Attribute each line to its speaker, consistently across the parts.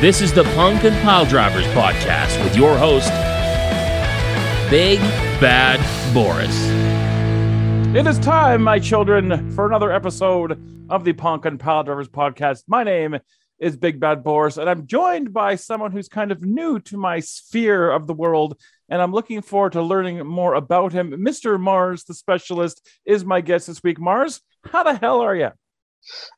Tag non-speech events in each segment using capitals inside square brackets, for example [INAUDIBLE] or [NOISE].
Speaker 1: This is the Punk and Pile Drivers podcast with your host, Big Bad Boris.
Speaker 2: It is time, my children, for another episode of the Punk and Pile Drivers podcast. My name is Big Bad Boris, and I'm joined by someone who's kind of new to my sphere of the world, and I'm looking forward to learning more about him. Mr. Mars, the specialist, is my guest this week. Mars, how the hell are you?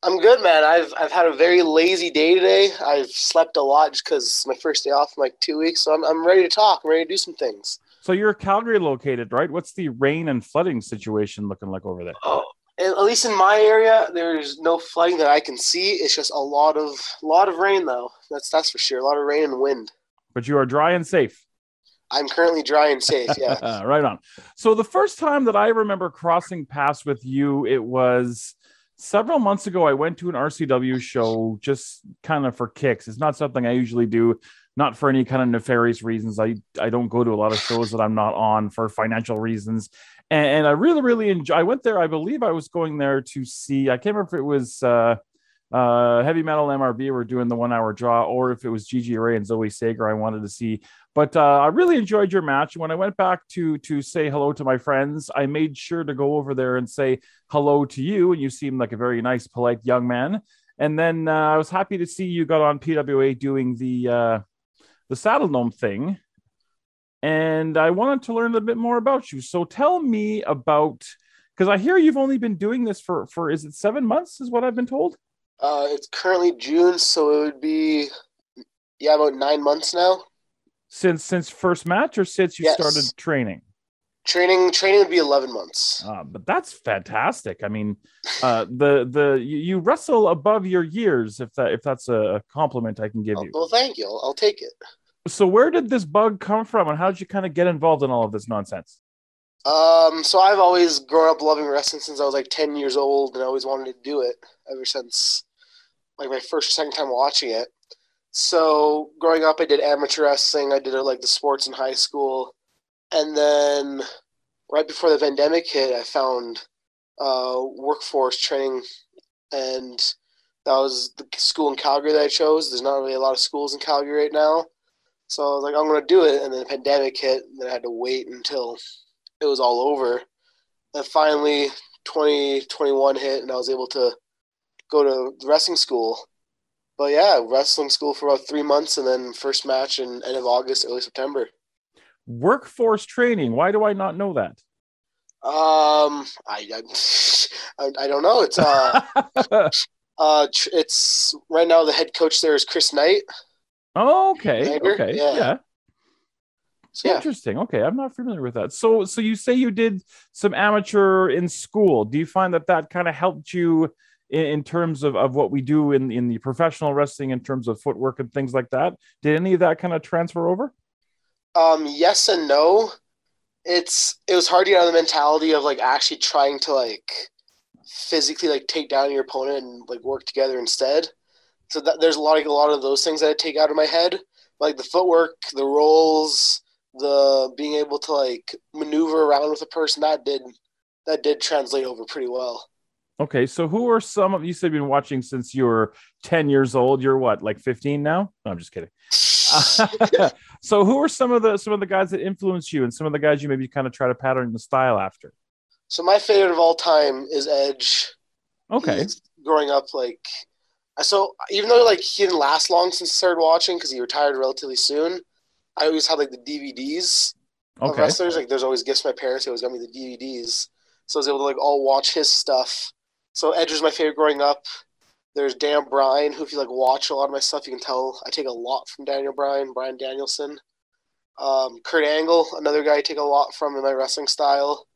Speaker 3: I'm good, man. I've I've had a very lazy day today. I've slept a lot just because it's my first day off in like two weeks. So I'm I'm ready to talk. I'm ready to do some things.
Speaker 2: So you're Calgary located, right? What's the rain and flooding situation looking like over there?
Speaker 3: Oh, at least in my area, there's no flooding that I can see. It's just a lot of lot of rain, though. That's that's for sure. A lot of rain and wind.
Speaker 2: But you are dry and safe.
Speaker 3: I'm currently dry and safe. [LAUGHS] Yeah.
Speaker 2: right on. So the first time that I remember crossing paths with you, it was several months ago. I went to an RCW show just kind of for kicks. It's not something I usually do, not for any kind of nefarious reasons. I I don't go to a lot of shows that I'm not on for financial reasons. And, and I really, really enjoy. I went there. I believe I was going there to see. I can't remember if it was. Uh, uh, heavy metal MRB were doing the one hour draw, or if it was Gigi Ray and Zoe Sager, I wanted to see. But uh, I really enjoyed your match. When I went back to to say hello to my friends, I made sure to go over there and say hello to you, and you seemed like a very nice, polite young man. And then uh, I was happy to see you got on PWA doing the uh, the Saddledome thing, and I wanted to learn a bit more about you. So tell me about because I hear you've only been doing this for for is it seven months? Is what I've been told.
Speaker 3: Uh, it's currently June, so it would be yeah about nine months now.
Speaker 2: Since since first match or since you
Speaker 3: Yes.
Speaker 2: started training?
Speaker 3: Training training would be eleven months.
Speaker 2: Uh, but that's fantastic. I mean, uh, the the you, you wrestle above your years, if that if that's a compliment I can give
Speaker 3: Oh,
Speaker 2: you.
Speaker 3: well, thank you. I'll, I'll take it.
Speaker 2: So where did this bug come from, and how did you kind of get involved in all of this nonsense?
Speaker 3: Um, so I've always grown up loving wrestling since I was like ten years old, and I always wanted to do it ever since like my first or second time watching it. So growing up, I did amateur wrestling. I did like the sports in high school, and then right before the pandemic hit, I found uh, workforce training, and that was the school in Calgary that I chose. There's not really a lot of schools in Calgary right now, so I was like, I'm gonna do it. And then the pandemic hit, and then I had to wait until it was all over. And finally, 2021 hit, and I was able to go to the wrestling school. But yeah, wrestling school for about three months, and then first match in end of August, early September.
Speaker 2: Workforce training. Why do I not know that?
Speaker 3: Um, I, I, [LAUGHS] I don't know. It's uh, [LAUGHS] uh, it's right now the head coach there is Chris Knight.
Speaker 2: okay.
Speaker 3: Later?
Speaker 2: Okay.
Speaker 3: Yeah.
Speaker 2: yeah.
Speaker 3: So yeah,
Speaker 2: Interesting. Okay, I'm not familiar with that. So, so you say you did some amateur in school. Do you find that that kind of helped you in, in terms of, of what we do in in the professional wrestling, in terms of footwork and things like that? Did any of that kind of transfer over?
Speaker 3: Um, yes and no. It's it was hard to get out of the mentality of like actually trying to like physically like take down your opponent and like work together instead. So that, there's a lot of a lot of those things that I take out of my head, like the footwork, the rolls, the being able to like maneuver around with a person. That did that did translate over pretty well.
Speaker 2: Okay, so who are some of you said you've been watching since you were 10 years old? You're what, like 15 now? No, I'm just kidding. [LAUGHS] [LAUGHS] so who are some of the some of the guys that influence you and some of the guys you maybe kind of try to pattern the style after?
Speaker 3: So my favorite of all time is Edge.
Speaker 2: Okay.
Speaker 3: He's growing up like so even though like he didn't last long since I started watching because he retired relatively soon i always had like the dvds
Speaker 2: okay.
Speaker 3: of wrestlers like there's always gifts my parents always got me the dvds so i was able to like all watch his stuff so edge was my favorite growing up there's dan bryan who if you like watch a lot of my stuff you can tell i take a lot from daniel bryan brian danielson um, kurt angle another guy i take a lot from in my wrestling style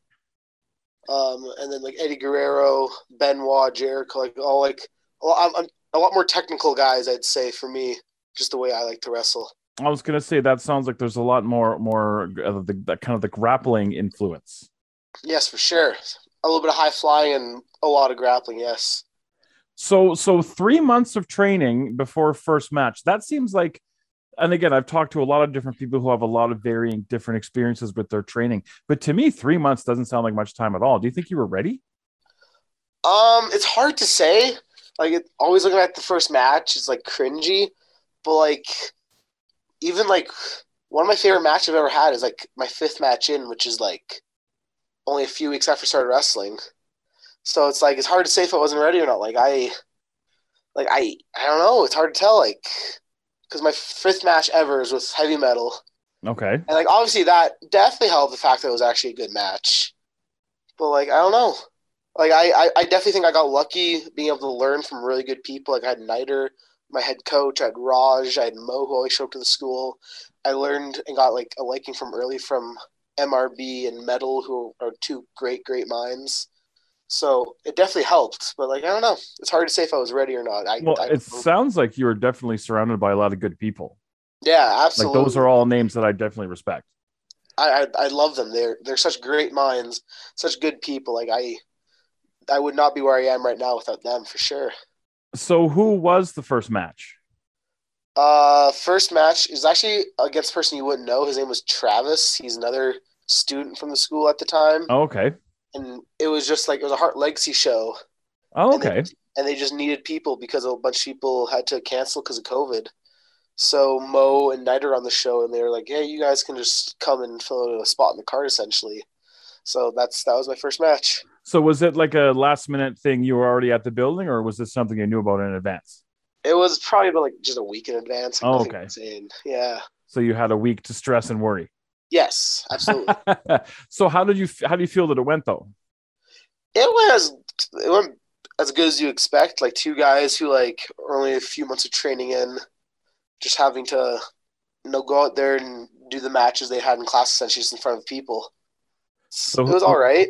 Speaker 3: um, and then like Eddie Guerrero, Benoit, Jericho, like all like a lot, I'm, I'm- a lot more technical guys, I'd say for me, just the way I like to wrestle.
Speaker 2: I was gonna say that sounds like there's a lot more more of the that kind of the grappling influence.
Speaker 3: Yes, for sure. A little bit of high flying and a lot of grappling. Yes.
Speaker 2: So so three months of training before first match. That seems like and again, I've talked to a lot of different people who have a lot of varying different experiences with their training. But to me, three months doesn't sound like much time at all. Do you think you were ready?
Speaker 3: Um, it's hard to say. Like, it, always looking at the first match is like cringy, but like even like one of my favorite matches I've ever had is like my fifth match in, which is like only a few weeks after I started wrestling. So it's like it's hard to say if I wasn't ready or not. Like I, like I, I don't know. It's hard to tell. Like because my fifth match ever is with heavy metal,
Speaker 2: Okay.
Speaker 3: and like obviously that definitely helped the fact that it was actually a good match. But like I don't know. Like I, I, I definitely think I got lucky being able to learn from really good people. Like I had Niter, my head coach, I had Raj, I had Mo who always showed up to the school. I learned and got like a liking from early from MRB and Metal, who are two great, great minds. So it definitely helped. But like I don't know. It's hard to say if I was ready or not. I,
Speaker 2: Well,
Speaker 3: I,
Speaker 2: it sounds like you were definitely surrounded by a lot of good people.
Speaker 3: yeah, absolutely.
Speaker 2: Like those are all names that I definitely respect.
Speaker 3: I, I I love them. They're they're such great minds, such good people. Like I I would not be where I am right now without them for sure.
Speaker 2: So who was the first match?
Speaker 3: Uh, first match is actually against a person you wouldn't know. His name was Travis. He's another student from the school at the time,
Speaker 2: Oh, okay.
Speaker 3: and it was just like it was a Hart Legacy show,
Speaker 2: Oh,
Speaker 3: And they-
Speaker 2: okay.
Speaker 3: and they just needed people because a bunch of people had to cancel because of COVID. So Mo and Knight are on the show, and they were like, "Hey, you guys can just come and fill a spot in the card, essentially." So that's that was my first match.
Speaker 2: So was it like a last minute thing? You were already at the building, or was this something you knew about in advance?
Speaker 3: It was probably about like just a week in advance.
Speaker 2: Oh, okay.
Speaker 3: Insane. Yeah.
Speaker 2: So you had a week to stress and worry.
Speaker 3: Yes, [LAUGHS] absolutely.
Speaker 2: so how did you how do you feel that it went though?
Speaker 3: it went as it went as good as you expect. Like two guys who like only a few months of training in, just having to, you know, go out there and do the matches they had in class essentially just in front of people.
Speaker 2: So
Speaker 3: it was
Speaker 2: who-
Speaker 3: all right.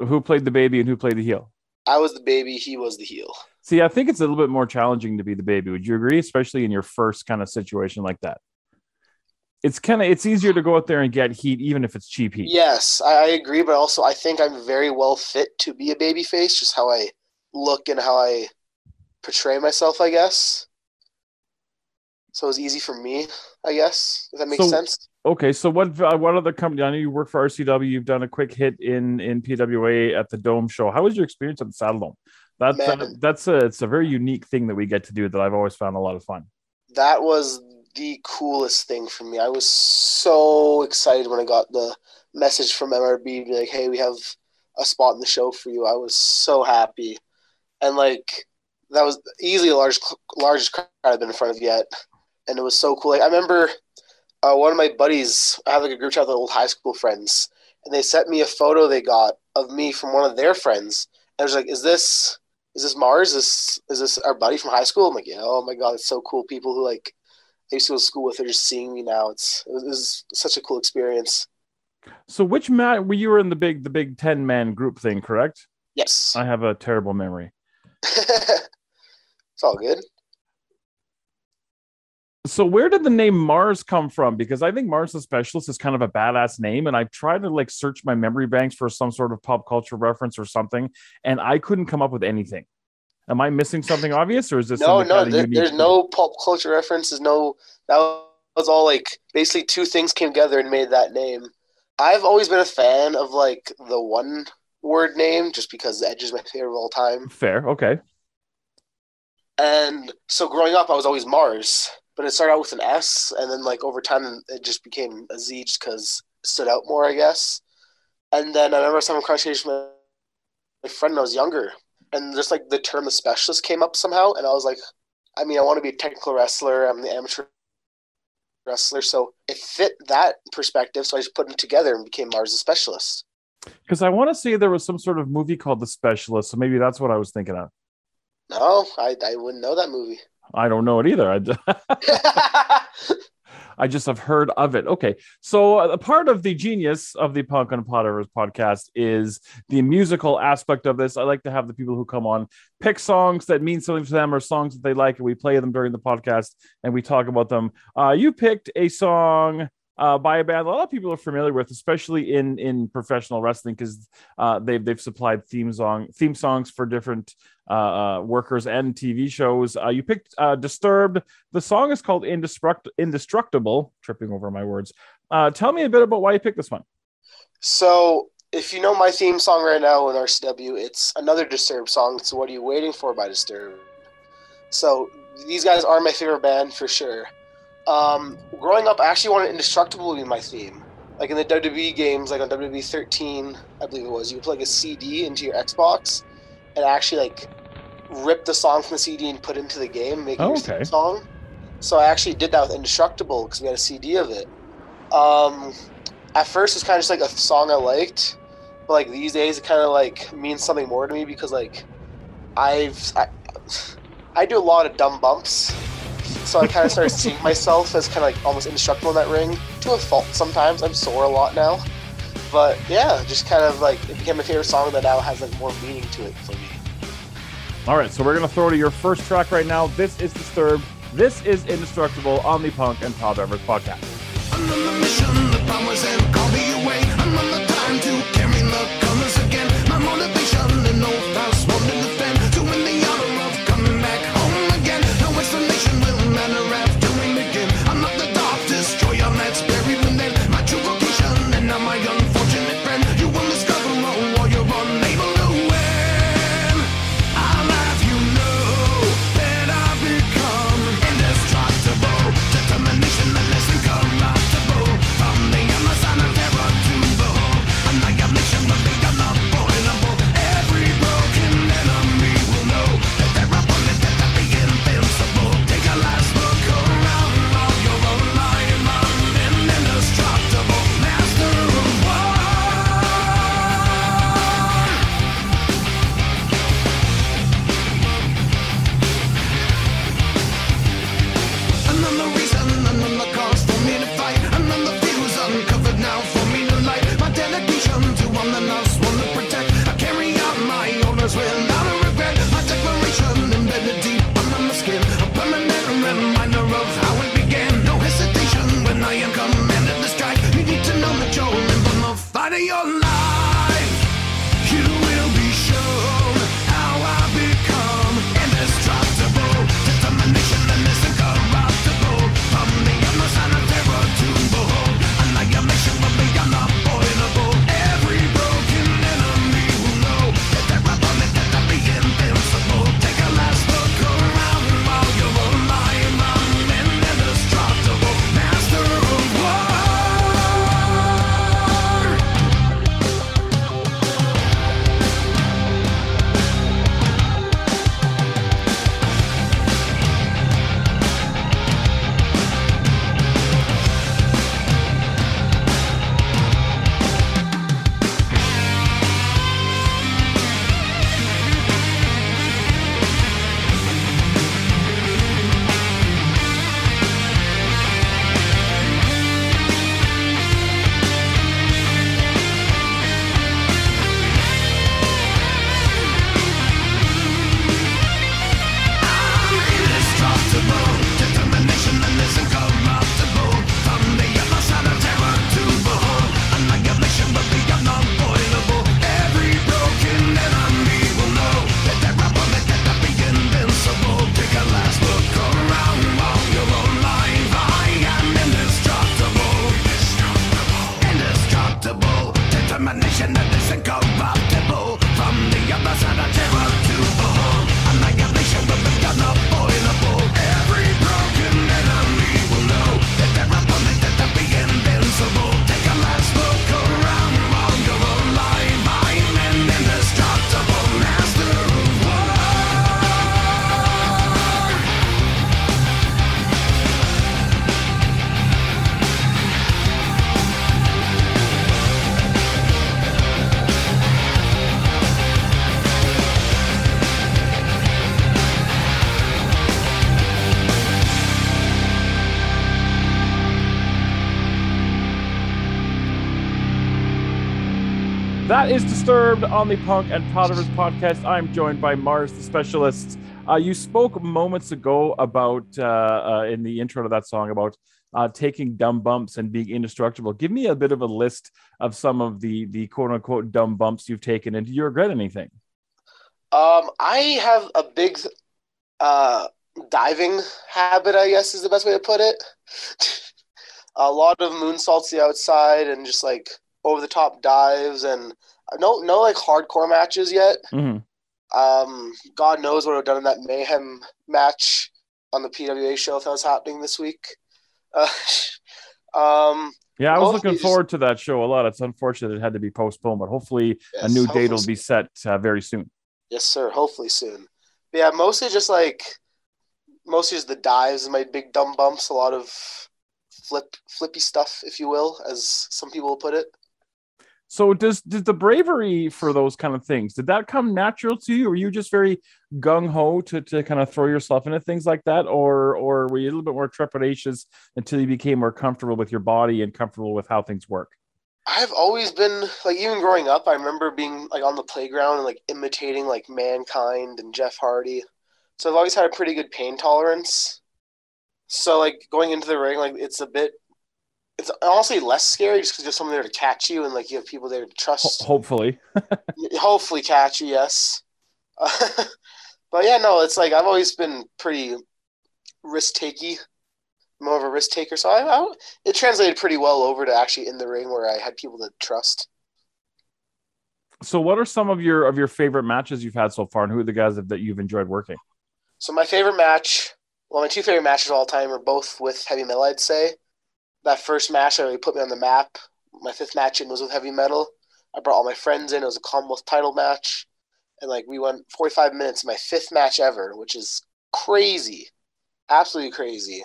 Speaker 2: Who played the baby and who played the heel?
Speaker 3: I was the baby. He was the heel.
Speaker 2: See, I think it's a little bit more challenging to be the baby. Would you agree, especially in your first kind of situation like that? It's kind of it's easier to go out there and get heat, even if it's cheap heat.
Speaker 3: Yes, I, agree, but also I think I'm very well fit to be a baby face, just how I look and how I portray myself, I guess. So it was easy for me, I guess. If that makes
Speaker 2: So-
Speaker 3: sense.
Speaker 2: Okay, so what uh, what other company? I know you work for RCW. You've done a quick hit in in PWA at the Dome show. How was your experience at the Saddle Dome? That's that's a it's a very unique thing that we get to do that I've always found a lot of fun.
Speaker 3: that was the coolest thing for me. I was so excited when I got the message from MRB like, "Hey, we have a spot in the show for you." I was so happy, and like that was easily the largest largest crowd I've been in front of yet, and it was so cool. Like I remember uh, one of my buddies. I have like a group chat with old high school friends, and they sent me a photo they got of me from one of their friends. And I was like, "Is this?" Is this Mars? Is this is this our buddy from high school? I'm like, yeah. Oh my god, it's so cool. People who like I used to go to school with are just seeing me now. It's it was, it was such a cool experience.
Speaker 2: So which match were you were in the big the big ten man group thing, correct?
Speaker 3: Yes,
Speaker 2: I have a terrible memory. [LAUGHS]
Speaker 3: it's all good.
Speaker 2: So where did the name Mars come from? Because I think Mars the Specialist is kind of a badass name, and I've tried to like search my memory banks for some sort of pop culture reference or something, and I couldn't come up with anything. Am I missing something obvious, or is this
Speaker 3: No, no, there, there's
Speaker 2: to-
Speaker 3: no pop culture references. No, that was all like basically two things came together and made that name. I've always been a fan of like the one word name, just because Edge is my [LAUGHS] favorite of all time.
Speaker 2: fair? Okay,
Speaker 3: And so growing up, I was always Mars, but it started out with an S, and then like over time, it just became a Z just because stood out more, I guess. And then I remember was conversation with my friend when I was younger, and just like the term the specialist came up somehow, and I was like, I mean, I want to be a technical wrestler. I'm the amateur wrestler, so it fit that perspective. So I just put them together and became Mars the specialist.
Speaker 2: because I want to say there was some sort of movie called The Specialist, so maybe that's what I was thinking of.
Speaker 3: No, I, I wouldn't know that movie.
Speaker 2: I don't know it either. I, [LAUGHS] I just have heard of it. Okay, so uh, a part of the genius of the Punk and Potter's podcast is the musical aspect of this. I like to have the people who come on pick songs that mean something to them or songs that they like, and we play them during the podcast and we talk about them. Uh, you picked a song. Uh, by a band a lot of people are familiar with, especially in in professional wrestling, because uh, they've they've supplied theme song theme songs for different uh, uh, workers and TV shows. Uh, you picked uh, Disturbed. The song is called Indestruct- Indestructible. Tripping over my words. Tell me a bit about why you picked this one.
Speaker 3: So, if you know my theme song right now in RCW, it's another Disturbed song. So, what are you waiting for by Disturbed? So, these guys are my favorite band for sure. Um, growing up, I actually wanted Indestructible to be my theme. Like in the WWE games, like on WWE 13, I believe it was, you would plug a CD into your Xbox and actually like rip the song from the CD and put it into the game, making it
Speaker 4: Oh,
Speaker 3: your
Speaker 4: okay.
Speaker 3: song. So I actually did that with Indestructible because we had a CD of it. Um, at first, it's kind of just like a song I liked, but like these days, it kind of like means something more to me because like I've I, I do a lot of dumb bumps, so I kind of started seeing myself as kind of like almost indestructible in that ring to a fault. Sometimes I'm sore a lot now, but yeah, just kind of like it became my favorite song that now has like more meaning to it for me.
Speaker 4: All right, so we're gonna throw to your first track right now. This is Disturbed. This is Indestructible on the Punk and Pile Drivers podcast. Disturbed on the Punk and Drivers podcast. I'm joined by Mars, the specialist. Uh, you spoke moments ago about uh, uh, in the intro to that song about uh, taking dumb bumps and being indestructible. Give me a bit of a list of some of the the quote unquote dumb bumps you've taken, and do you regret anything?
Speaker 3: Um, I have a big uh, diving habit, I guess is the best way to put it. [LAUGHS] a lot of moonsaults the outside and just like over the top dives and no no like hardcore matches yet.
Speaker 4: Mhm.
Speaker 3: Um, God knows what I've done in that mayhem match on the PWA show if that was happening this week. [LAUGHS] Uh, um,
Speaker 2: Yeah, I was looking forward to that show a lot. It's unfortunate it had to be postponed, but hopefully a new
Speaker 3: hopefully
Speaker 2: date will be set uh, very soon.
Speaker 3: Yes, sir. Hopefully soon. But yeah, mostly just like mostly just the dives and my big dumb bumps. A lot of flip flippy stuff, if you will, as some people put it.
Speaker 2: So does did the bravery for those kind of things did that come natural to you? Or were you just very gung ho to, to kind of throw yourself into things like that, or or were you a little bit more trepidatious until you became more comfortable with your body and comfortable with how things work?
Speaker 3: I've always been like even growing up, I remember being like on the playground and like imitating like mankind and Jeff Hardy. So I've always had a pretty good pain tolerance. So like going into the ring, like it's a bit it's honestly less scary just because there's someone there to catch you and like you have people there to
Speaker 2: Ho-
Speaker 3: trust.
Speaker 2: hopefully, [LAUGHS]
Speaker 3: hopefully catch you, yes. [LAUGHS] but yeah, no, it's like I've always been pretty risk takey, more of a risk taker. So I, I, it translated pretty well over to actually in the ring where I had people to trust.
Speaker 2: so what are some of your of your favorite matches you've had so far, and who are the guys that, that you've enjoyed working?
Speaker 3: So my favorite match, well, my two favorite matches of all time are both with heavy metal. I'd say that first match that really put me on the map. My fifth match in was with heavy metal. I brought all my friends in. It was a Commonwealth title match, and like we went 45 minutes. My fifth match ever, which is crazy, absolutely crazy.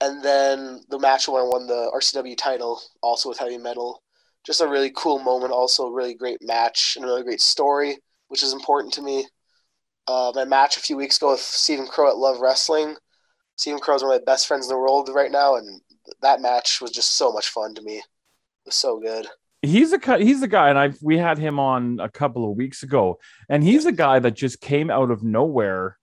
Speaker 3: And then the match when I won the RCW title, also with heavy metal. Just a really cool moment. Also, a really great match and a really great story, which is important to me uh, my match a few weeks ago with Stephen Crow at Love Wrestling. Stephen Crow is one of my best friends in the world right now, and that match was just so much fun to me. It was so good.
Speaker 2: He's a he's a guy, and I we had him on a couple of weeks ago, and he's a guy that just came out of nowhere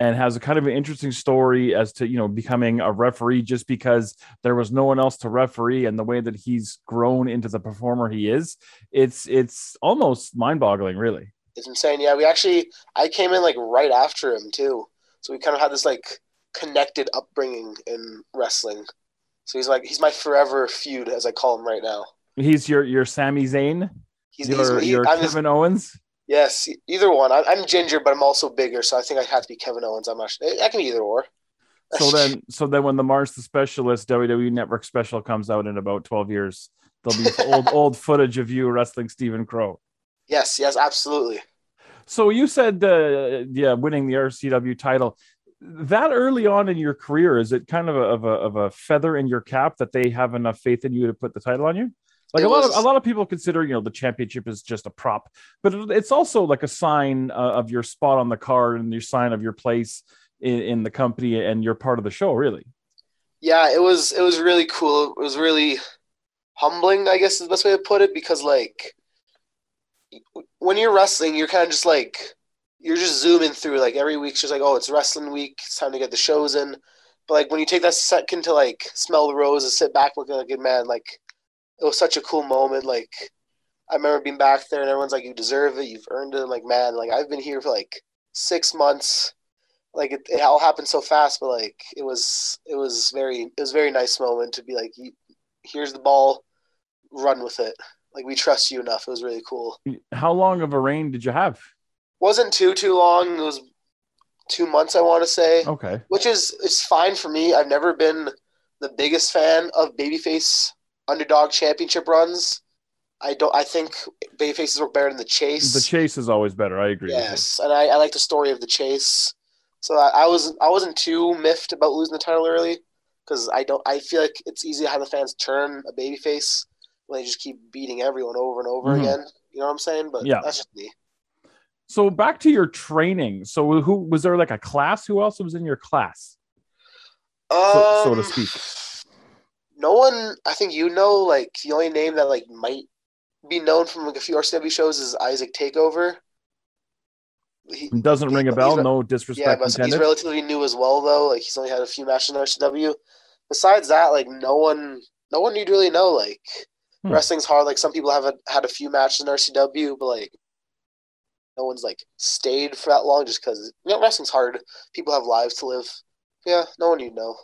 Speaker 2: and has a kind of an interesting story as to you know becoming a referee just because there was no one else to referee and the way that he's grown into the performer he is it's it's almost mind-boggling really
Speaker 3: It's insane. Yeah, we actually I came in like right after him too, so we kind of had this like connected upbringing in wrestling. So he's like he's my forever feud, as I call him right now.
Speaker 2: he's your your Sami Zayn
Speaker 3: He's,
Speaker 2: your,
Speaker 3: he's
Speaker 2: your
Speaker 3: his-
Speaker 2: Kevin Owens
Speaker 3: yes, either one. I'm, I'm ginger, but I'm also bigger, so I think I have to be Kevin Owens. I'm not. I can be either or.
Speaker 2: so [LAUGHS] then so then when the Mars the Specialist WWE Network special comes out in about 12 years there'll be [LAUGHS] old old footage of you wrestling Stephen Crow
Speaker 3: yes, yes, absolutely.
Speaker 2: So you said, uh, yeah, winning the RCW title. That early on in your career, is it kind of a, of a of a feather in your cap that they have enough faith in you to put the title on you? Like
Speaker 3: It
Speaker 2: a lot
Speaker 3: was-
Speaker 2: of a lot of people consider, you know, the championship is just a prop, but it's also like a sign uh, of your spot on the card and your sign of your place in, in the company and you're part of the show. Really,
Speaker 3: yeah it was it was really cool it was really humbling i guess is the best way to put it because like when you're wrestling you're kind of just like you're just zooming through like every week. just like oh it's wrestling week it's time to get the shows in but like when you take that second to like smell the roses sit back looking like a good man like it was such a cool moment like i remember being back there and everyone's like you deserve it you've earned it I'm like man like i've been here for like six months like it, it all happened so fast but like it was it was very it was very nice moment to be like you, here's the ball run with it like we trust you enough it was really cool
Speaker 2: how long of a reign did you have?
Speaker 3: Wasn't too too long it was two months i want to say
Speaker 2: Okay,
Speaker 3: which is it's fine for me i've never been the biggest fan of babyface underdog championship runs i don't i think babyfaces work better than the chase
Speaker 2: the chase is always better. I agree.
Speaker 3: Yes, and I, I like the story of the chase. So I, I was I wasn't too miffed about losing the title early because I don't I feel like it's easy to have the fans turn a babyface when they just keep beating everyone over and over
Speaker 2: Mhm.
Speaker 3: again. You know what I'm saying? But
Speaker 2: Yeah.
Speaker 3: that's just me.
Speaker 2: So back to your training. So who was there like a class? Who else was in your class? So- so to
Speaker 3: Um,
Speaker 2: speak.
Speaker 3: No one I think you know like the only name that like might be known from like a few RCW shows is Isaac Takeover. He,
Speaker 2: Doesn't ring a bell. No
Speaker 3: Yeah,
Speaker 2: disrespect
Speaker 3: but he's relatively new as well, though. Like he's only had a few matches in RCW. Besides that, like no one, no one you'd really know. Like
Speaker 2: Hmm.
Speaker 3: wrestling's hard. Like some people haven't had a few matches in RCW, but like no one's like stayed for that long just because you know wrestling's hard. People have lives to live. Yeah, no one you know.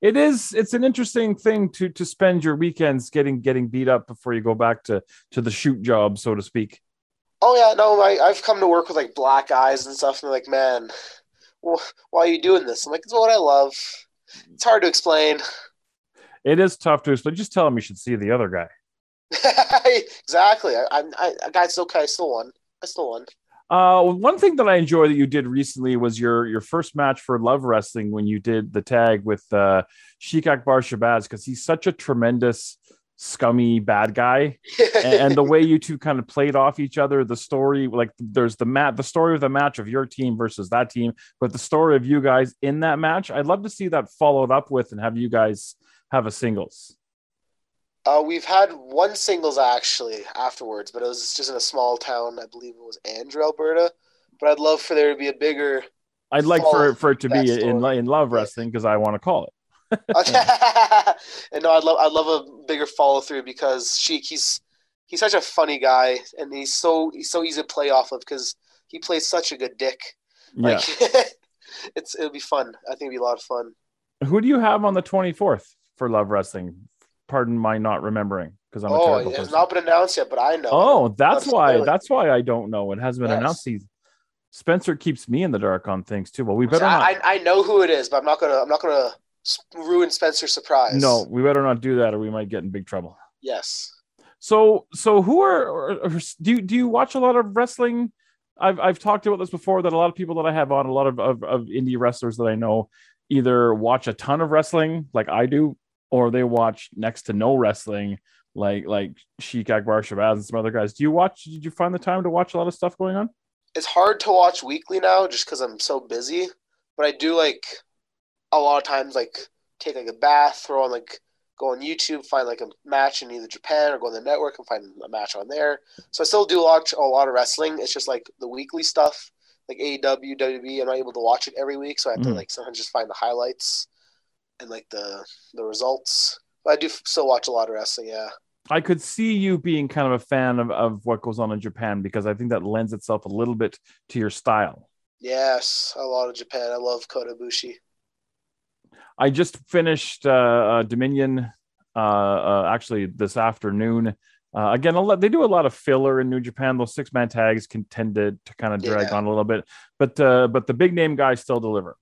Speaker 2: it is. It's an interesting thing to to spend your weekends getting getting beat up before you go back to to the shoot job, so to speak.
Speaker 3: Oh yeah, no, I, I've come to work with like black eyes and stuff, and they're like, man, wh- why are you doing this? I'm like, it's what I love. It's hard to explain.
Speaker 2: It is tough to explain. Just tell him you should see the other guy. [LAUGHS]
Speaker 3: exactly. I, I, I, I got okay. I still won. I still won.
Speaker 2: Uh, one thing that I enjoy that you did recently was your your first match for Love Wrestling when you did the tag with uh, Sheik Akbar Shabazz because he's such a tremendous scummy bad guy [LAUGHS] and, and the way you two kind of played off each other the story like there's the mat the story of the match of your team versus that team but the story of you guys in that match i'd love to see that followed up with and have you guys have a singles
Speaker 3: Uh, we've had one singles actually afterwards, but it was just in a small town. I believe it was Andrew, Alberta. But I'd love for there to be a bigger.
Speaker 2: i'd like for for it to be in
Speaker 3: story.
Speaker 2: in love wrestling because i want to call it [LAUGHS] [LAUGHS]
Speaker 3: and no, I'd love I'd love a bigger follow through because Sheik he's he's such a funny guy and he's so he's so easy to play off of because he plays such a good dick.
Speaker 2: yeah
Speaker 3: Like [LAUGHS] it's it'll be fun. I think it'll be a lot of fun.
Speaker 2: who do you have on the 24th for love wrestling pardon my not remembering because i'm a
Speaker 3: oh,
Speaker 2: terrible
Speaker 3: it has
Speaker 2: person
Speaker 3: not been announced yet, but I know.
Speaker 2: Oh, that's why. That's why I don't know. It hasn't been
Speaker 3: Yes.
Speaker 2: announced. He's, Spencer keeps me in the dark on things too. Well, we better not.
Speaker 3: I, I know who it is, but I'm not gonna I'm not gonna ruin Spencer's surprise.
Speaker 2: no, we better not do that, or we might get in big trouble.
Speaker 3: Yes.
Speaker 2: So, so who are? Or, or, do you do you watch a lot of wrestling? I've I've talked about this before. That a lot of people that I have on, a lot of of, of indie wrestlers that I know, either watch a ton of wrestling like I do, or they watch next to no wrestling like like Sheik Akbar Shabazz and some other guys. Do you watch? Did you find the time to watch a lot of stuff going on?
Speaker 3: It's hard to watch weekly now just because I'm so busy. But I do like a lot of times like take like a bath, throw on like go on YouTube, find like a match in either Japan or go on the network and find a match on there. So I still do watch a lot of wrestling. It's just like the weekly stuff, like AEW, WWE. I'm not able to watch it every week, so I have to
Speaker 2: Mhm.
Speaker 3: like sometimes just find the highlights and like the the results. But I do still watch a lot of wrestling. Yeah.
Speaker 2: I could see you being kind of a fan of, of what goes on in Japan because I think that lends itself a little bit to your style.
Speaker 3: Yes, a lot of Japan. I love Kota Ibushi.
Speaker 2: I just finished uh, uh, Dominion uh, uh, actually this afternoon. Uh, again, a lot, they do a lot of filler in New Japan. Those six man tags can tend to, to kind of drag
Speaker 3: Yeah.
Speaker 2: on a little bit, but uh, but the big name guys still deliver.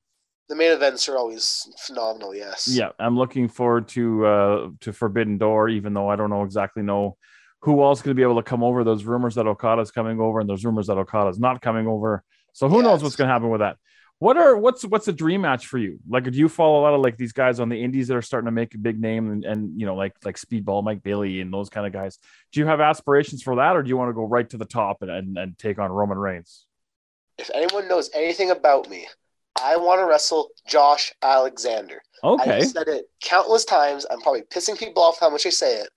Speaker 3: The main events are always phenomenal. Yes.
Speaker 2: Yeah, I'm looking forward to uh, to Forbidden Door, even though I don't know exactly know who else is going to be able to come over. Those rumors that Okada's coming over, and those rumors that Okada's not coming over. So who knows what's going to happen with that? What are what's what's a dream match for you? Like, do you follow a lot of like these guys on the indies that are starting to make a big name, and, and you know, like like Speedball, Mike Bailey, and those kind of guys? Do you have aspirations for that, or do you want to go right to the top and and, and take on Roman Reigns?
Speaker 3: If anyone knows anything about me, I want to wrestle Josh Alexander.
Speaker 2: Okay,
Speaker 3: I've said it countless times. I'm probably pissing people off how much I say it.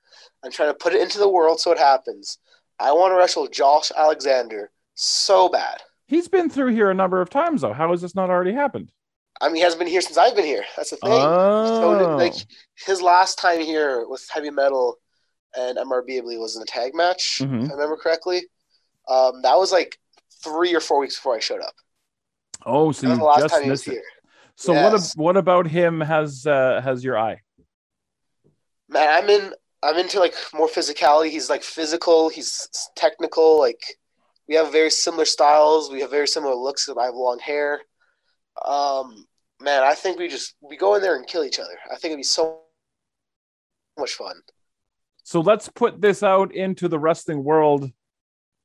Speaker 3: I'm trying to put it into the world so it happens. I want to wrestle Josh Alexander so bad.
Speaker 2: he's been through here a number of times though. How has this not already happened?
Speaker 3: I mean, he hasn't been here since I've been here. That's the thing.
Speaker 2: Oh,
Speaker 3: So, like his last time here with heavy metal and MRB, I believe, was in a tag match,
Speaker 2: Mhm.
Speaker 3: if I remember correctly. Um, that was like three or four weeks before I showed up.
Speaker 2: Oh, so you just
Speaker 3: time he was
Speaker 2: missed it.
Speaker 3: here.
Speaker 2: So what
Speaker 3: Yes.
Speaker 2: ab- what about him has uh, has your eye?
Speaker 3: Man, I'm in. I'm into like more physicality. He's like physical. He's technical. Like we have very similar styles. We have very similar looks. I have long hair. Um, man, I think we just we go in there and kill each other. I think it'd be so much fun.
Speaker 2: So let's put this out into the wrestling world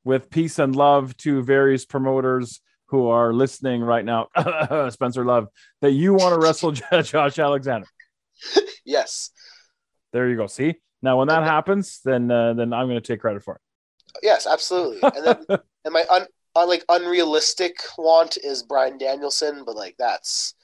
Speaker 2: with peace and love to various promoters who are listening right now. [LAUGHS] Spencer Love, that you want to wrestle [LAUGHS] Josh Alexander. [LAUGHS]
Speaker 3: Yes,
Speaker 2: There you go. See now when that happens, then uh, then I'm going to take credit for it.
Speaker 3: yes, absolutely. And then and my un, un like unrealistic want is Bryan Danielson, but like that's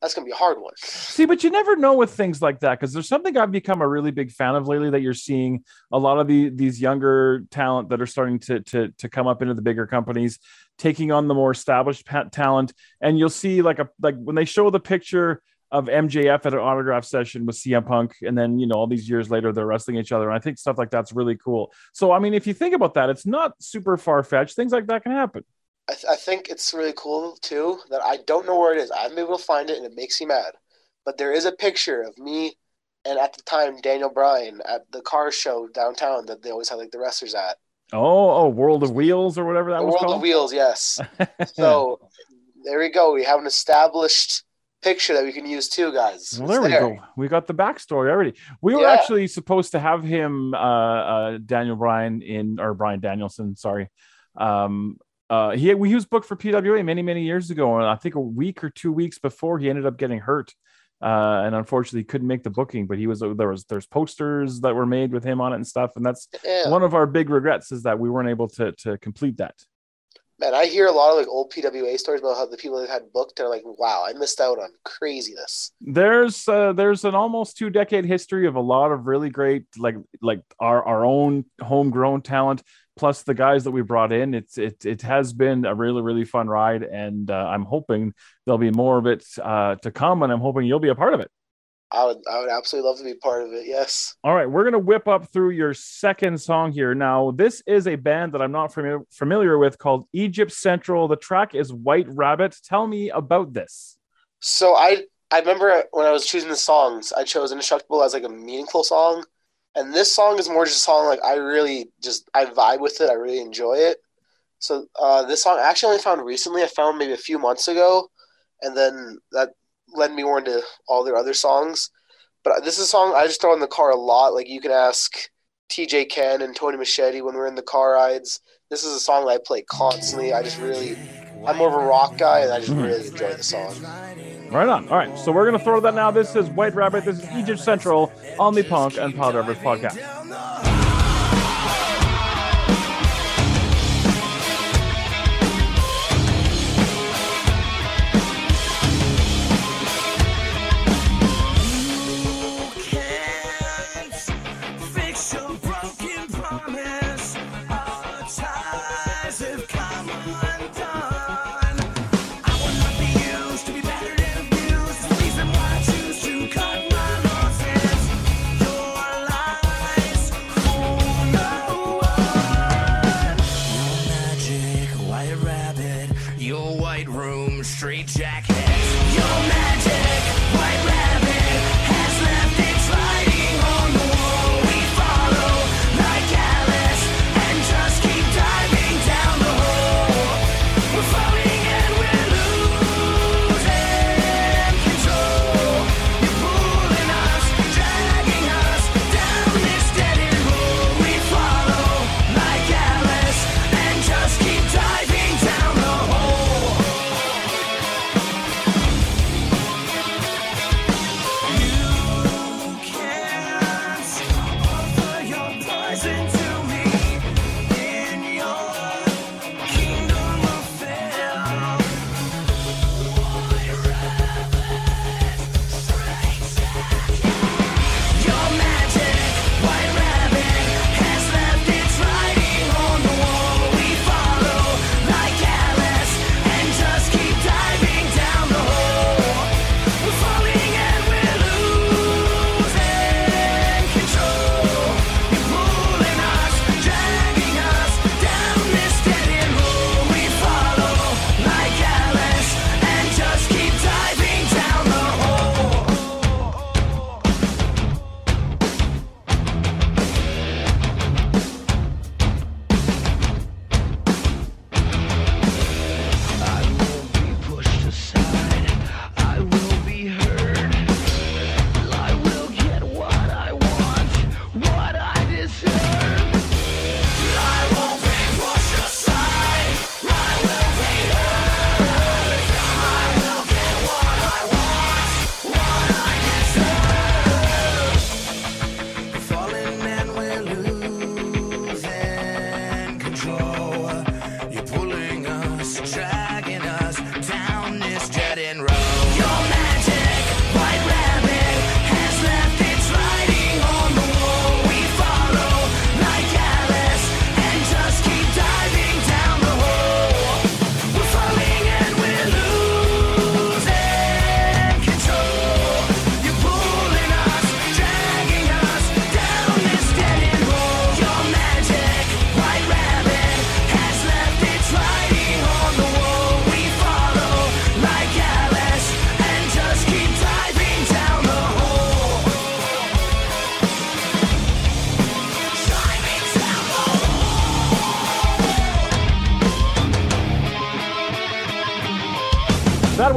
Speaker 3: that's gonna be a hard one.
Speaker 2: See, but you never know with things like that because there's something I've become a really big fan of lately that you're seeing a lot of the these younger talent that are starting to to to come up into the bigger companies, taking on the more established talent, and you'll see like a like when they show the picture of MJF at an autograph session with CM Punk, and then you know all these years later they're wrestling each other, and I think stuff like that's really cool. So I mean, if you think about that, it's not super far fetched. Things like that can happen.
Speaker 3: I, th- I think it's really cool too that I don't know where it is. I haven't been able to find it, and it makes me mad. But there is a picture of me and at the time Daniel Bryan at the car show downtown that they always have like the wrestlers at.
Speaker 2: Oh, oh, World of Wheels or whatever that
Speaker 3: the
Speaker 2: was
Speaker 3: World
Speaker 2: called.
Speaker 3: of Wheels, yes. [LAUGHS] So there we go. We have an established picture that we can use too, guys.
Speaker 2: Well, there
Speaker 3: It's
Speaker 2: we go. We got the backstory already. We were
Speaker 3: Yeah.
Speaker 2: actually supposed to have him, uh, uh, Daniel Bryan in, or Bryan Danielson, sorry. Um, uh, he, he was booked for PWA many, many years ago. And I think a week or two weeks before he ended up getting hurt. Uh, and unfortunately couldn't make the booking, but he was, there was, there's posters that were made with him on it and stuff. And that's
Speaker 3: Yeah.
Speaker 2: one of our big regrets is that we weren't able to, to complete that.
Speaker 3: Man, I hear a lot of like old PWA stories about how the people they've had booked are like, wow, I missed out on craziness.
Speaker 2: there's uh, there's an almost two decade history of a lot of really great like like our our own homegrown talent plus the guys that we brought in it's it it has been a really really fun ride and uh, i'm hoping there'll be more of it uh, to come and i'm hoping you'll be a part of it
Speaker 3: I would, I would absolutely love to be part of it. Yes.
Speaker 2: all right we're gonna whip up through your second song here now this is a band that i'm not familiar familiar with called egypt central the track is white rabbit tell me about this
Speaker 3: So I, I remember when I was choosing the songs, I chose Indestructible as like a meaningful song, and this song is more just a song like I really just I vibe with it. I really enjoy it. So uh, this song I actually only found recently. I found maybe a few months ago, and then that led me more into all their other songs. But this is a song I just throw in the car a lot. Like you can ask TJ Ken and Tony Machete when we're in the car rides. This is a song that I play constantly. I just really, I'm more of a rock guy, and I just hmm. really enjoy the song.
Speaker 2: Right on. All right, so we're gonna throw that now. This is White Rabbit. This is Egypt Central on the Punk and Pile Drivers podcast.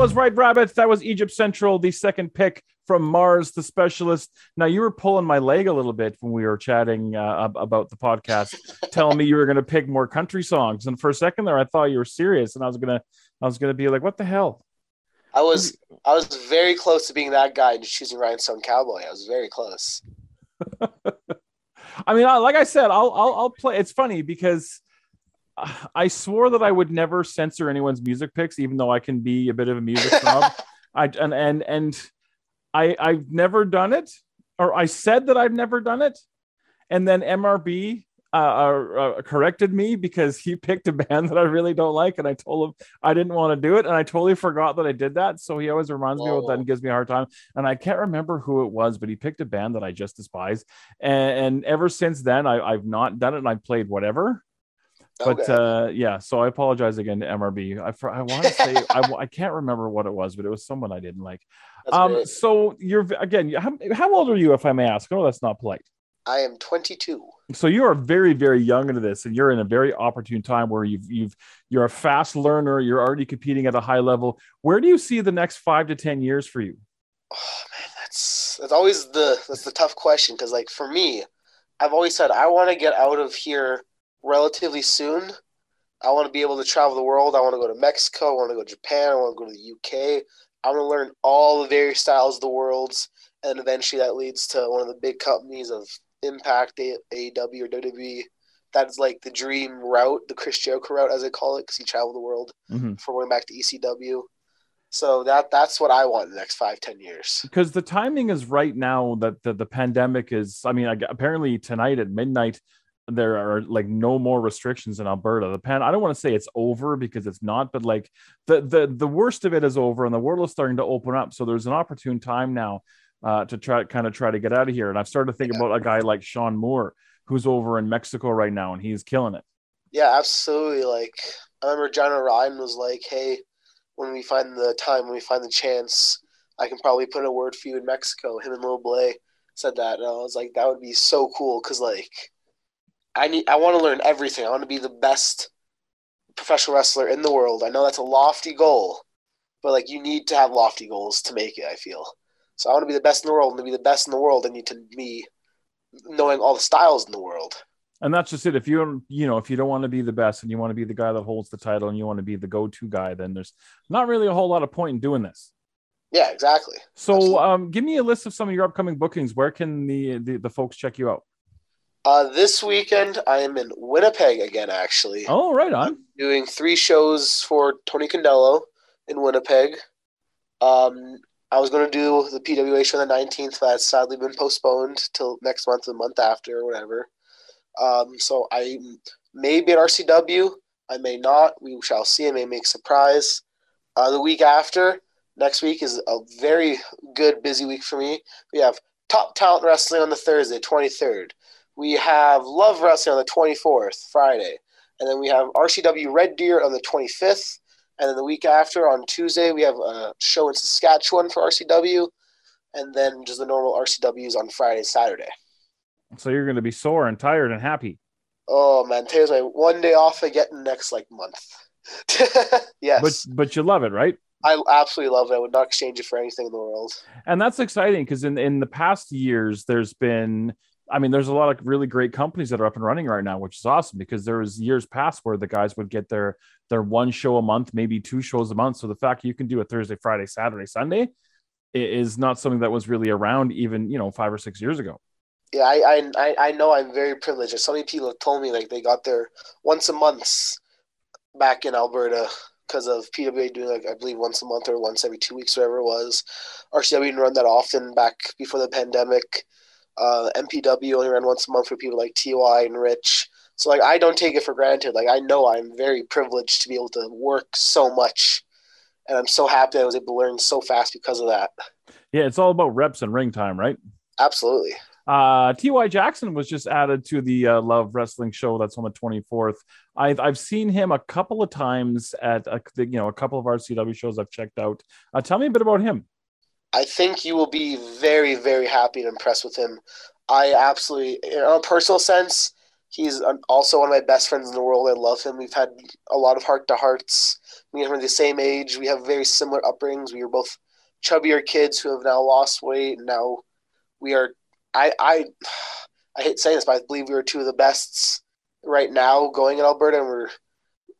Speaker 2: Was White Rabbit. That was Egypt Central, the second pick from Mars, the specialist. Now you were pulling my leg a little bit when we were chatting uh, about the podcast, telling me you were going to pick more country songs. And for a second there, I thought you were serious, and I was gonna, I was gonna be like, "What the hell?"
Speaker 3: I was I was very close to being that guy and choosing Rhinestone Cowboy. I was very close. [LAUGHS]
Speaker 2: I mean, like I said, I'll, I'll, I'll play. It's funny because [SIGHS] I swore that I would never censor anyone's music picks, even though I can be a bit of a music [LAUGHS] snob. I and and and I I've never done it, or I said that I've never done it, and then MRB uh, uh, uh, corrected me because he [LAUGHS] picked a band that I really don't like, and I told him I didn't want to do it, and I totally forgot that I did that. So he always reminds me of that and gives me a hard time. And I can't remember who it was, but he picked a band that I just despise, and, and ever since then I, I've not done it, and I played whatever. But
Speaker 3: Okay.
Speaker 2: uh, yeah, so I apologize again to MRB. I I want to say I, I can't remember what it was, but it was someone I didn't like.
Speaker 3: That's
Speaker 2: Um,
Speaker 3: great.
Speaker 2: so you're again, how, how old are you, if I may ask? Oh, that's not polite.
Speaker 3: I am 22.
Speaker 2: So you are very, very young into this, and you're in a very opportune time where you've you've you're a fast learner. You're already competing at a high level. Where do you see the next five to ten years for you?
Speaker 3: Oh man, that's that's always the that's the tough question because like for me, I've always said I want to get out of here relatively soon. I want to be able to travel the world. I want to go to Mexico. I want to go to Japan. I want to go to the UK. I want to learn all the various styles of the worlds, and eventually that leads to one of the big companies of Impact, A- AEW, or WWE. That's like the dream route, the Chris Jericho route, as they call it, because he traveled the world
Speaker 2: Mhm.
Speaker 3: before going back to ECW. So that that's what I want in the next five, ten years.
Speaker 2: Because the timing is right now that the, the pandemic is. I mean, I, apparently tonight at midnight there are like no more restrictions in Alberta. The pan. I don't want to say it's over because it's not, but like the the the worst of it is over, and the world is starting to open up. So there's an opportune time now uh, to try kind of try to get out of here. And I've started to think
Speaker 3: Yeah.
Speaker 2: about a guy like Sean Moore, who's over in Mexico right now, and he's killing it.
Speaker 3: Yeah, absolutely. Like I remember John Ryan was like, "Hey, when we find the time, when we find the chance, I can probably put in a word for you in Mexico." Him and Lil Blay said that, and I was like, "That would be so cool." Because like, I need, I want to learn everything. I want to be the best professional wrestler in the world. I know that's a lofty goal, but like, you need to have lofty goals to make it. I feel so. I want to be the best in the world, and to be the best in the world, I need to be knowing all the styles in the world.
Speaker 2: And that's just it. If you don't, you know, if you don't want to be the best and you want to be the guy that holds the title and you want to be the go-to guy, then there's not really a whole lot of point in doing this.
Speaker 3: Yeah, exactly.
Speaker 2: So, um, give me a list of some of your upcoming bookings. Where can the the, the folks check you out?
Speaker 3: Uh, this weekend, I am in Winnipeg again, actually,
Speaker 2: Oh, right on.
Speaker 3: doing three shows for Tony Condello in Winnipeg. Um, I was going to do the PWA show on the 19th, but that's sadly been postponed till next month, the month after, or whatever. Um, so I may be at RCW. I may not. We shall see. I may make a surprise. Uh, the week after, next week, is a very good, busy week for me. We have Top Talent Wrestling on the Thursday, 23rd. We have Love Wrestling on the 24th, Friday. And then we have RCW Red Deer on the 25th. And then the week after, on Tuesday, we have a show in Saskatchewan for RCW. And then just the normal RCWs on Friday, Saturday.
Speaker 2: So you're going to be sore and tired and happy.
Speaker 3: Oh, man. Today's my one day off I get in the next, like, month. [LAUGHS] yes.
Speaker 2: But but you love it, right?
Speaker 3: I absolutely love it. I would not exchange it for anything in the world.
Speaker 2: And that's exciting because in in the past years, there's been. I mean, there's a lot of really great companies that are up and running right now, which is awesome because there was years past where the guys would get their their one show a month, maybe two shows a month. So the fact you can do a Thursday, Friday, Saturday, Sunday is not something that was really around even you know five or six years ago.
Speaker 3: Yeah, I, I, I, know I'm very privileged. So many people have told me like they got their once a month back in Alberta because of PWA doing like I believe once a month or once every two weeks, whatever it was. RCW didn't run that often back before the pandemic. Uh, MPW only ran once a month for people like TY and Rich. So like I don't take it for granted. Like I know I'm very privileged to be able to work so much, and I'm so happy I was able to learn so fast because of that.
Speaker 2: Yeah, it's all about reps and ring time, right?
Speaker 3: Absolutely.
Speaker 2: Uh, Ty Jackson was just added to the uh, Love Wrestling show that's on the 24th. I've I've seen him a couple of times at a, you know a couple of RCW shows I've checked out. Uh, tell me a bit about him.
Speaker 3: I think you will be very, very happy and impressed with him. I absolutely, in a personal sense, he's also one of my best friends in the world. I love him. We've had a lot of heart to hearts. Me and him are the same age. We have very similar upbringings. We were both chubbier kids who have now lost weight, now we are. I I [SIGHS] I hate saying this, but I believe we are two of the bests right now going in Alberta, and we're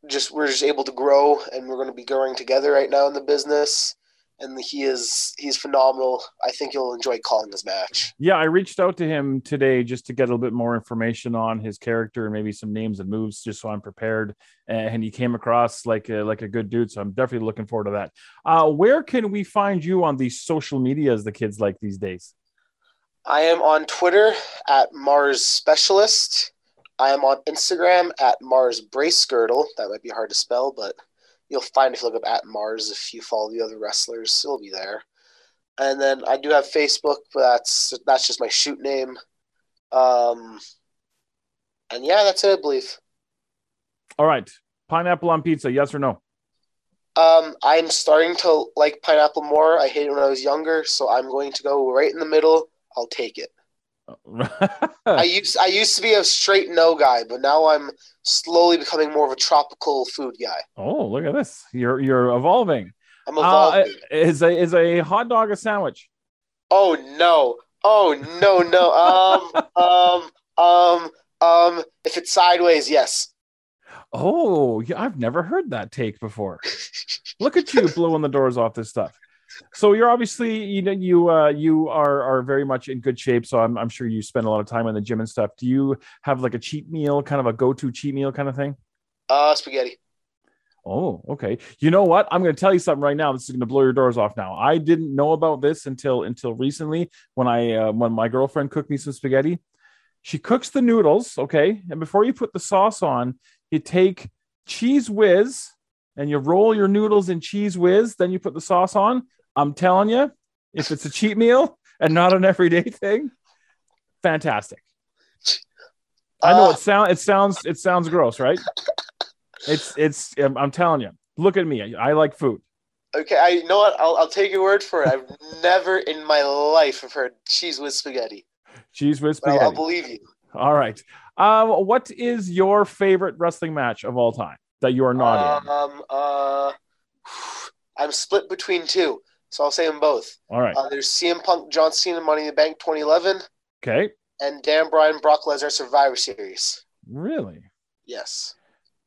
Speaker 3: just we're just able to grow, and we're going to be growing together right now in the business. And he is he's phenomenal. I think you'll enjoy calling this match.
Speaker 2: Yeah, I reached out to him today just to get a little bit more information on his character and maybe some names and moves, just so I'm prepared. And he came across like a, like a good dude, so I'm definitely looking forward to that. Uh, where can we find you on these social medias the kids like these days?
Speaker 3: I am on Twitter at Mars Specialist. I am on Instagram at Mars Brace Girdle. That might be hard to spell, but you'll find if you look up at Mars if you follow the other wrestlers, it'll be there. And then I do have Facebook, but that's that's just my shoot name. Um, and yeah, that's it, I believe.
Speaker 2: All right, pineapple on pizza, yes or no?
Speaker 3: Um, I'm starting to like pineapple more. I hated it when I was younger, so I'm going to go right in the middle. I'll take it. [LAUGHS] I used I used to be a straight no guy, but now I'm slowly becoming more of a tropical food guy.
Speaker 2: oh, look at this! You're you're evolving.
Speaker 3: I'm
Speaker 2: Uh,
Speaker 3: evolving.
Speaker 2: is a is a hot dog a sandwich?
Speaker 3: oh no! Oh no! No! Um [LAUGHS] um um um. If it's sideways, yes.
Speaker 2: Oh, yeah, I've never heard that take before. Look at you blowing the doors off this stuff. So you're obviously you know you uh, you are are very much in good shape. So I'm I'm sure you spend a lot of time in the gym and stuff. Do you have like a cheat meal, kind of a go to cheat meal kind of thing?
Speaker 3: Uh, spaghetti.
Speaker 2: Oh, okay. You know what? I'm going to tell you something right now. This is going to blow your doors off. Now, I didn't know about this until until recently when I uh, when my girlfriend cooked me some spaghetti. She cooks the noodles, okay, and before you put the sauce on, you take Cheez Whiz and you roll your noodles in Cheez Whiz. Then you put the sauce on. I'm telling you, if it's a cheat meal and not an everyday thing, fantastic. I know
Speaker 3: Uh,
Speaker 2: it sound it sounds it sounds gross, right? It's it's I'm, telling you. Look at me. I, I like food.
Speaker 3: Okay, I you know what? I'll I'll take your word for it. I've never in my life have heard cheese with spaghetti.
Speaker 2: Cheese with
Speaker 3: But I'll,
Speaker 2: spaghetti.
Speaker 3: I'll believe you.
Speaker 2: All right. Um, what is your favorite wrestling match of all time that you are not in?
Speaker 3: Um, uh, [SIGHS] I'm split between two, so I'll say them both.
Speaker 2: All right.
Speaker 3: Uh, there's CM Punk, John Cena, Money in the Bank 2011,
Speaker 2: Okay.
Speaker 3: and Dan Bryan, Brock Lesnar Survivor Series.
Speaker 2: Really
Speaker 3: Yes.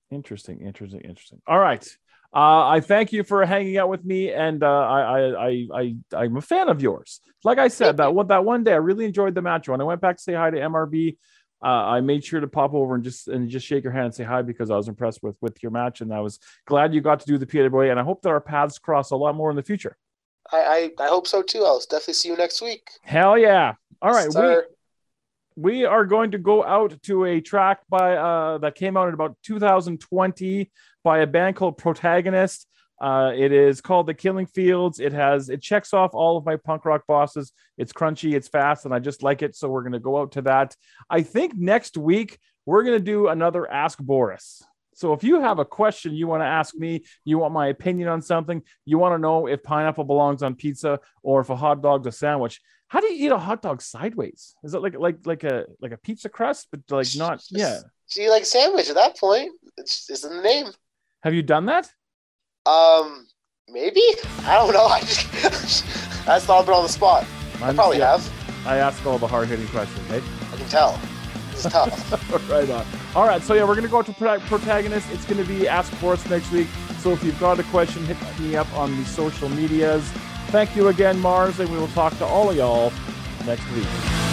Speaker 2: interesting. Interesting. Interesting. All right. Uh, I thank you for hanging out with me, and uh, I, I, I, I, I'm a fan of yours. Like I said, that one, that one day, I really enjoyed the match. When I went back to say hi to MRB, uh, I made sure to pop over and just and just shake your hand and say hi because I was impressed with with your match, and I was glad you got to do the Boy. And I hope that our paths cross a lot more in the future.
Speaker 3: I, I, I hope so too. I'll definitely see you next week.
Speaker 2: Hell yeah! All right, we, we are going to go out to a track by uh that came out in about 2020 by a band called Protagonist. Uh, it is called The Killing Fields. It has it checks off all of my punk rock bosses. It's crunchy, it's fast, and I just like it. So we're gonna go out to that. I think next week we're gonna do another Ask Boris. So if you have a question you want to ask me, you want my opinion on something, you want to know if pineapple belongs on pizza or if a hot dog's a sandwich, how do you eat a hot dog sideways? Is it like like like a like a pizza crust, but like not? Yeah.
Speaker 3: So you like sandwich at that point? It's, it's in the name.
Speaker 2: Have you done that?
Speaker 3: Um, maybe I don't know. [LAUGHS] I just i that's not been on the spot. I probably
Speaker 2: yeah,
Speaker 3: have.
Speaker 2: I ask all the hard hitting questions, right?
Speaker 3: I can tell. Tough. [LAUGHS]
Speaker 2: right on. All right, so yeah, we're gonna go to protagonist. It's gonna be Ask Boris next week. So if you've got a question, hit me up on the social medias. Thank you again, Mars, and we will talk to all of y'all next week.